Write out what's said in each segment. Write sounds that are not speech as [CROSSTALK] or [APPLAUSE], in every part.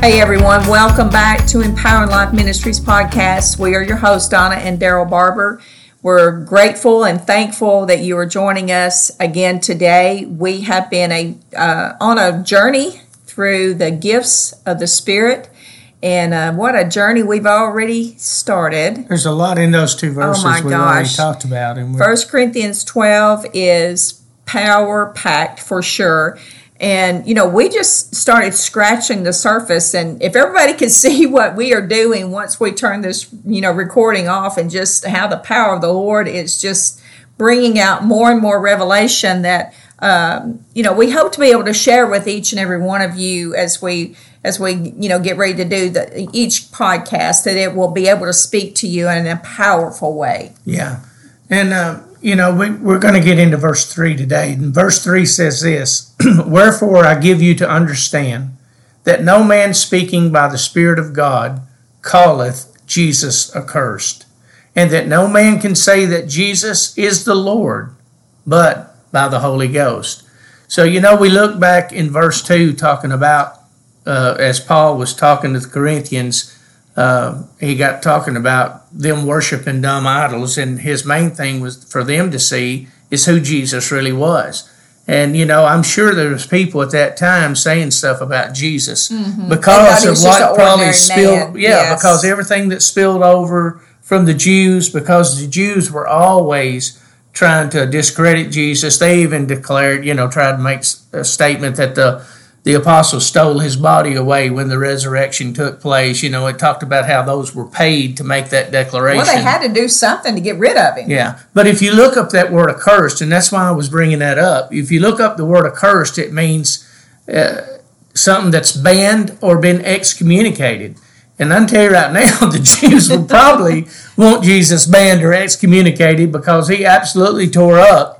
Hey everyone, welcome back to Empowering Life Ministries podcast. We are your hosts, Donna and Daryl Barber. We're grateful and thankful that you are joining us again today. We have been a uh, on a journey through the gifts of the Spirit, and uh, what a journey we've already started. There's a lot in those two verses Oh my we've already talked about, and First Corinthians 12 is power packed for sure. And, you know, we just started scratching the surface. And if everybody could [LAUGHS] see what we are doing once we turn this, you know, recording off and just how the power of the Lord is just bringing out more and more revelation that, um, you know, we hope to be able to share with each and every one of you as we as we you know get ready to do the, each podcast that it will be able to speak to you in a powerful way yeah, and uh, you know we, we're going to get into verse three today. And verse three says this: [CLEARS THROAT] "Wherefore I give you to understand that no man speaking by the Spirit of God calleth Jesus accursed, and that no man can say that Jesus is the Lord, but by the Holy Ghost." So you know we look back in verse two talking about uh, as Paul was talking to the Corinthians, uh, he got talking about them worshiping dumb idols, and his main thing was for them to see is who Jesus really was. And you know, I'm sure there was people at that time saying stuff about Jesus thought because of what probably spilled. man. Yeah, Yes. because everything that spilled over from the Jews, because the Jews were always trying to discredit Jesus. They even declared, you know, tried to make a statement that the the apostles stole his body away when the resurrection took place. You know, it talked about how those were paid to make that declaration. Well, they had to do something to get rid of him. Yeah, but if you look up that word accursed, and that's why I was bringing that up. If you look up the word accursed, it means uh, something that's banned or been excommunicated. And I can tell you right now, [LAUGHS] the Jews will probably want Jesus banned or excommunicated because he absolutely tore up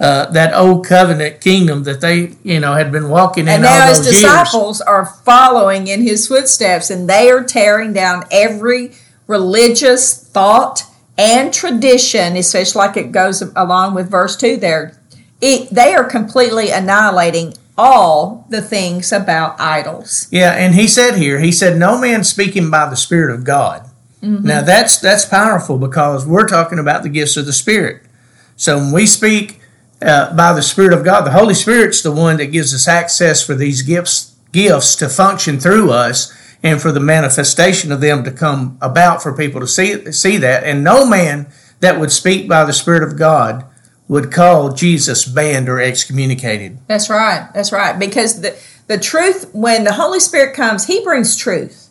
uh, that old covenant kingdom that they, you know, had been walking in And now his those years. disciples are following in his footsteps, and they are tearing down every religious thought and tradition, especially like it goes along with verse 2 there. It, they are completely annihilating all the things about idols. Yeah, and he said here, he said, "No man speaking by the Spirit of God." Now that's that's powerful because we're talking about the gifts of the Spirit. So when we speak uh, by the Spirit of God, the Holy Spirit's the one that gives us access for these gifts gifts to function through us and for the manifestation of them to come about for people to see see that. And no man that would speak by the Spirit of God would call Jesus banned or excommunicated. That's right. That's right. Because the, the truth, when the Holy Spirit comes, He brings truth.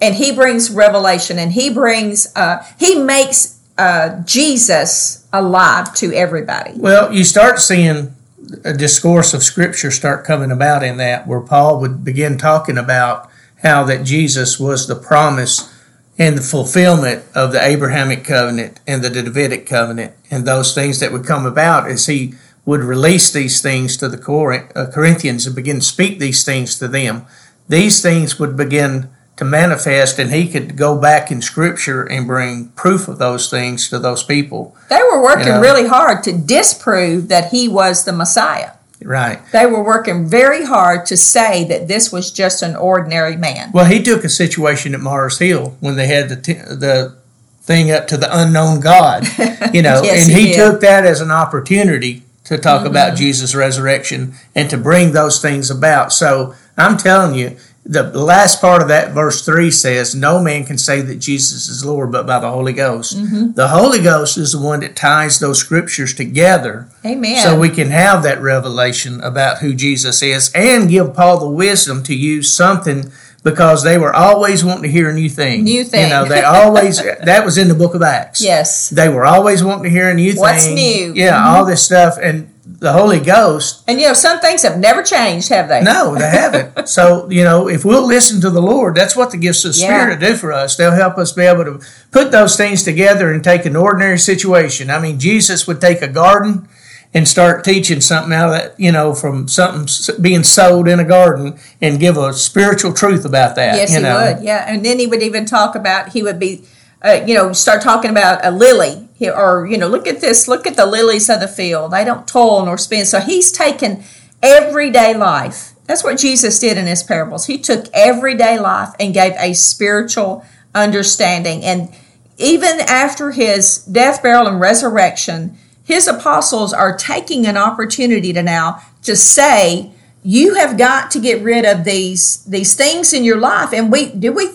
And He brings revelation. And He brings, uh, He makes uh, Jesus alive to everybody. Well, you start seeing a discourse of scripture start coming about in that where Paul would begin talking about how that Jesus was the promise and the fulfillment of the Abrahamic covenant and the Davidic covenant and those things that would come about as he would release these things to the uh, Corinthians and begin to speak these things to them. These things would begin to manifest and he could go back in scripture and bring proof of those things to those people. They were working You know. really hard to disprove that He was the Messiah. Right. They were working very hard to say that this was just an ordinary man. Well, he took a situation at Mars Hill when they had the t- the thing up to the unknown God, [LAUGHS] you know, Yes, and he he, took that as an opportunity to talk about mm-hmm. Jesus' resurrection and to bring those things about. So I'm telling you, the last part of that verse three says, "No man can say that Jesus is Lord but by the Holy Ghost." Mm-hmm. The Holy Ghost is the one that ties those scriptures together Amen. so we can have that revelation about who Jesus is and give Paul the wisdom to use something because they were always wanting to hear a new thing. New thing. You know, they always, [LAUGHS] that was in the book of Acts. yes. They were always wanting to hear a new What's thing. What's new? Yeah, all mm-hmm. this stuff. And the Holy Ghost, And you know, some things have never changed, have they? no, they haven't. [LAUGHS] so, you know, if we'll listen to the Lord, that's what the gifts of the Yeah. Spirit do for us. They'll help us be able to put those things together and take an ordinary situation. I mean, Jesus would take a garden and start teaching something out of that, you know, from something being sowed in a garden and give a spiritual truth about that. Yes, you he know. would. Yeah, and then he would even talk about he would be, uh, you know, start talking about a lily, or you know, look at this, look at the lilies of the field. They don't toil nor spin. So he's taken everyday life That's what Jesus did in his parables. He took everyday life and gave a spiritual understanding. And even after his death, burial, and resurrection, his apostles are taking an opportunity to now to say, you have got to get rid of these these things in your life. And we do we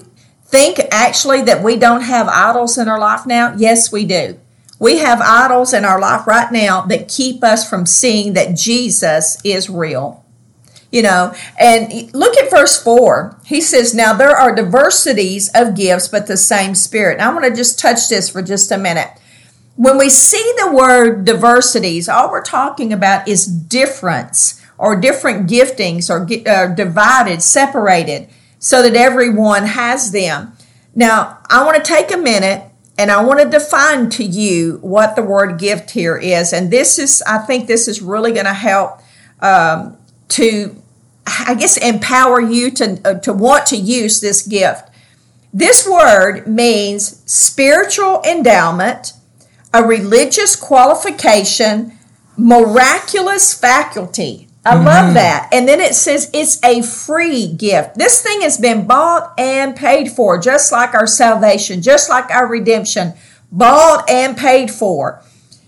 think actually that we don't have idols in our life now? Yes, we do. We have idols in our life right now that keep us from seeing that Jesus is real. You know, and look at verse 4. He says, Now there are diversities of gifts, but the same Spirit. Now, I want to just touch this for just a minute. When we see the word diversities, all we're talking about is difference or different giftings or uh, divided, separated, so that everyone has them. Now, I want to take a minute and I want to define to you what the word gift here is. And this is, I think this is really going to help um, to, I guess, empower you to, uh, to want to use this gift. This word means spiritual endowment, a religious qualification, miraculous faculty. I mm-hmm. love that. And then it says it's a free gift. This thing has been bought and paid for, just like our salvation, just like our redemption, bought and paid for.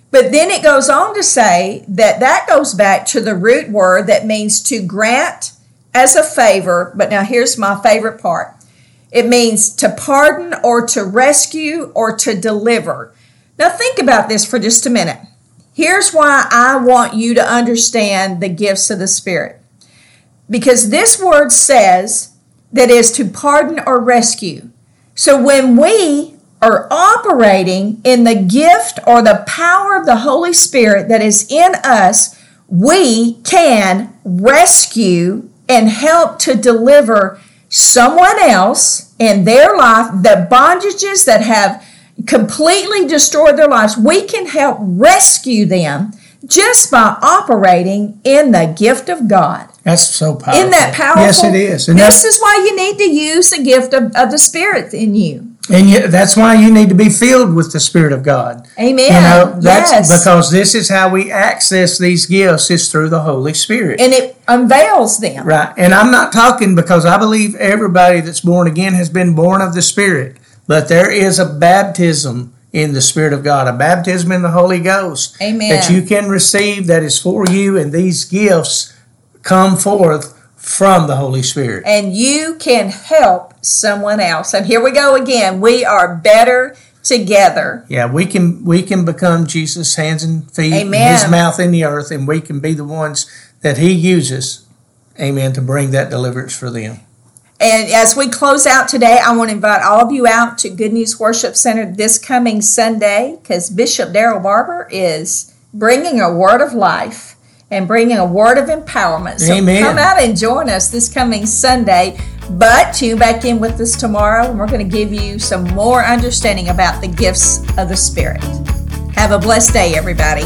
But then it goes on to say that that goes back to the root word that means to grant as a favor. But now here's my favorite part it means to pardon or to rescue or to deliver. Now think about this for just a minute. Here's why I want you to understand the gifts of the Spirit. Because this word says that is to pardon or rescue. So when we are operating in the gift or the power of the Holy Spirit that is in us, we can rescue and help to deliver someone else in their life the bondages that have completely destroyed their lives, we can help rescue them just by operating in the gift of God. That's so powerful. Isn't that powerful? Yes, it is. And this is why you need to use the gift of, of the Spirit in you. And you, that's why you need to be filled with the Spirit of God. Amen. You know, that's yes. because this is how we access these gifts is through the Holy Spirit. And it unveils them. Right. And I'm not talking because I believe everybody that's born again has been born of the Spirit. But there is a baptism in the Spirit of God, a baptism in the Holy Ghost Amen. that you can receive that is for you, and these gifts come forth from the Holy Spirit. And you can help someone else. And here we go again. We are better together. Yeah, we can we can become Jesus' hands and feet, Amen. his mouth in the earth, and we can be the ones that he uses, amen, to bring that deliverance for them. And as we close out today, I want to invite all of you out to Good News Worship Center this coming Sunday because Bishop Daryl Barber is bringing a word of life and bringing a word of empowerment. So Amen. come out and join us this coming Sunday. But tune back in with us tomorrow, and we're going to give you some more understanding about the gifts of the Spirit. Have a blessed day, everybody.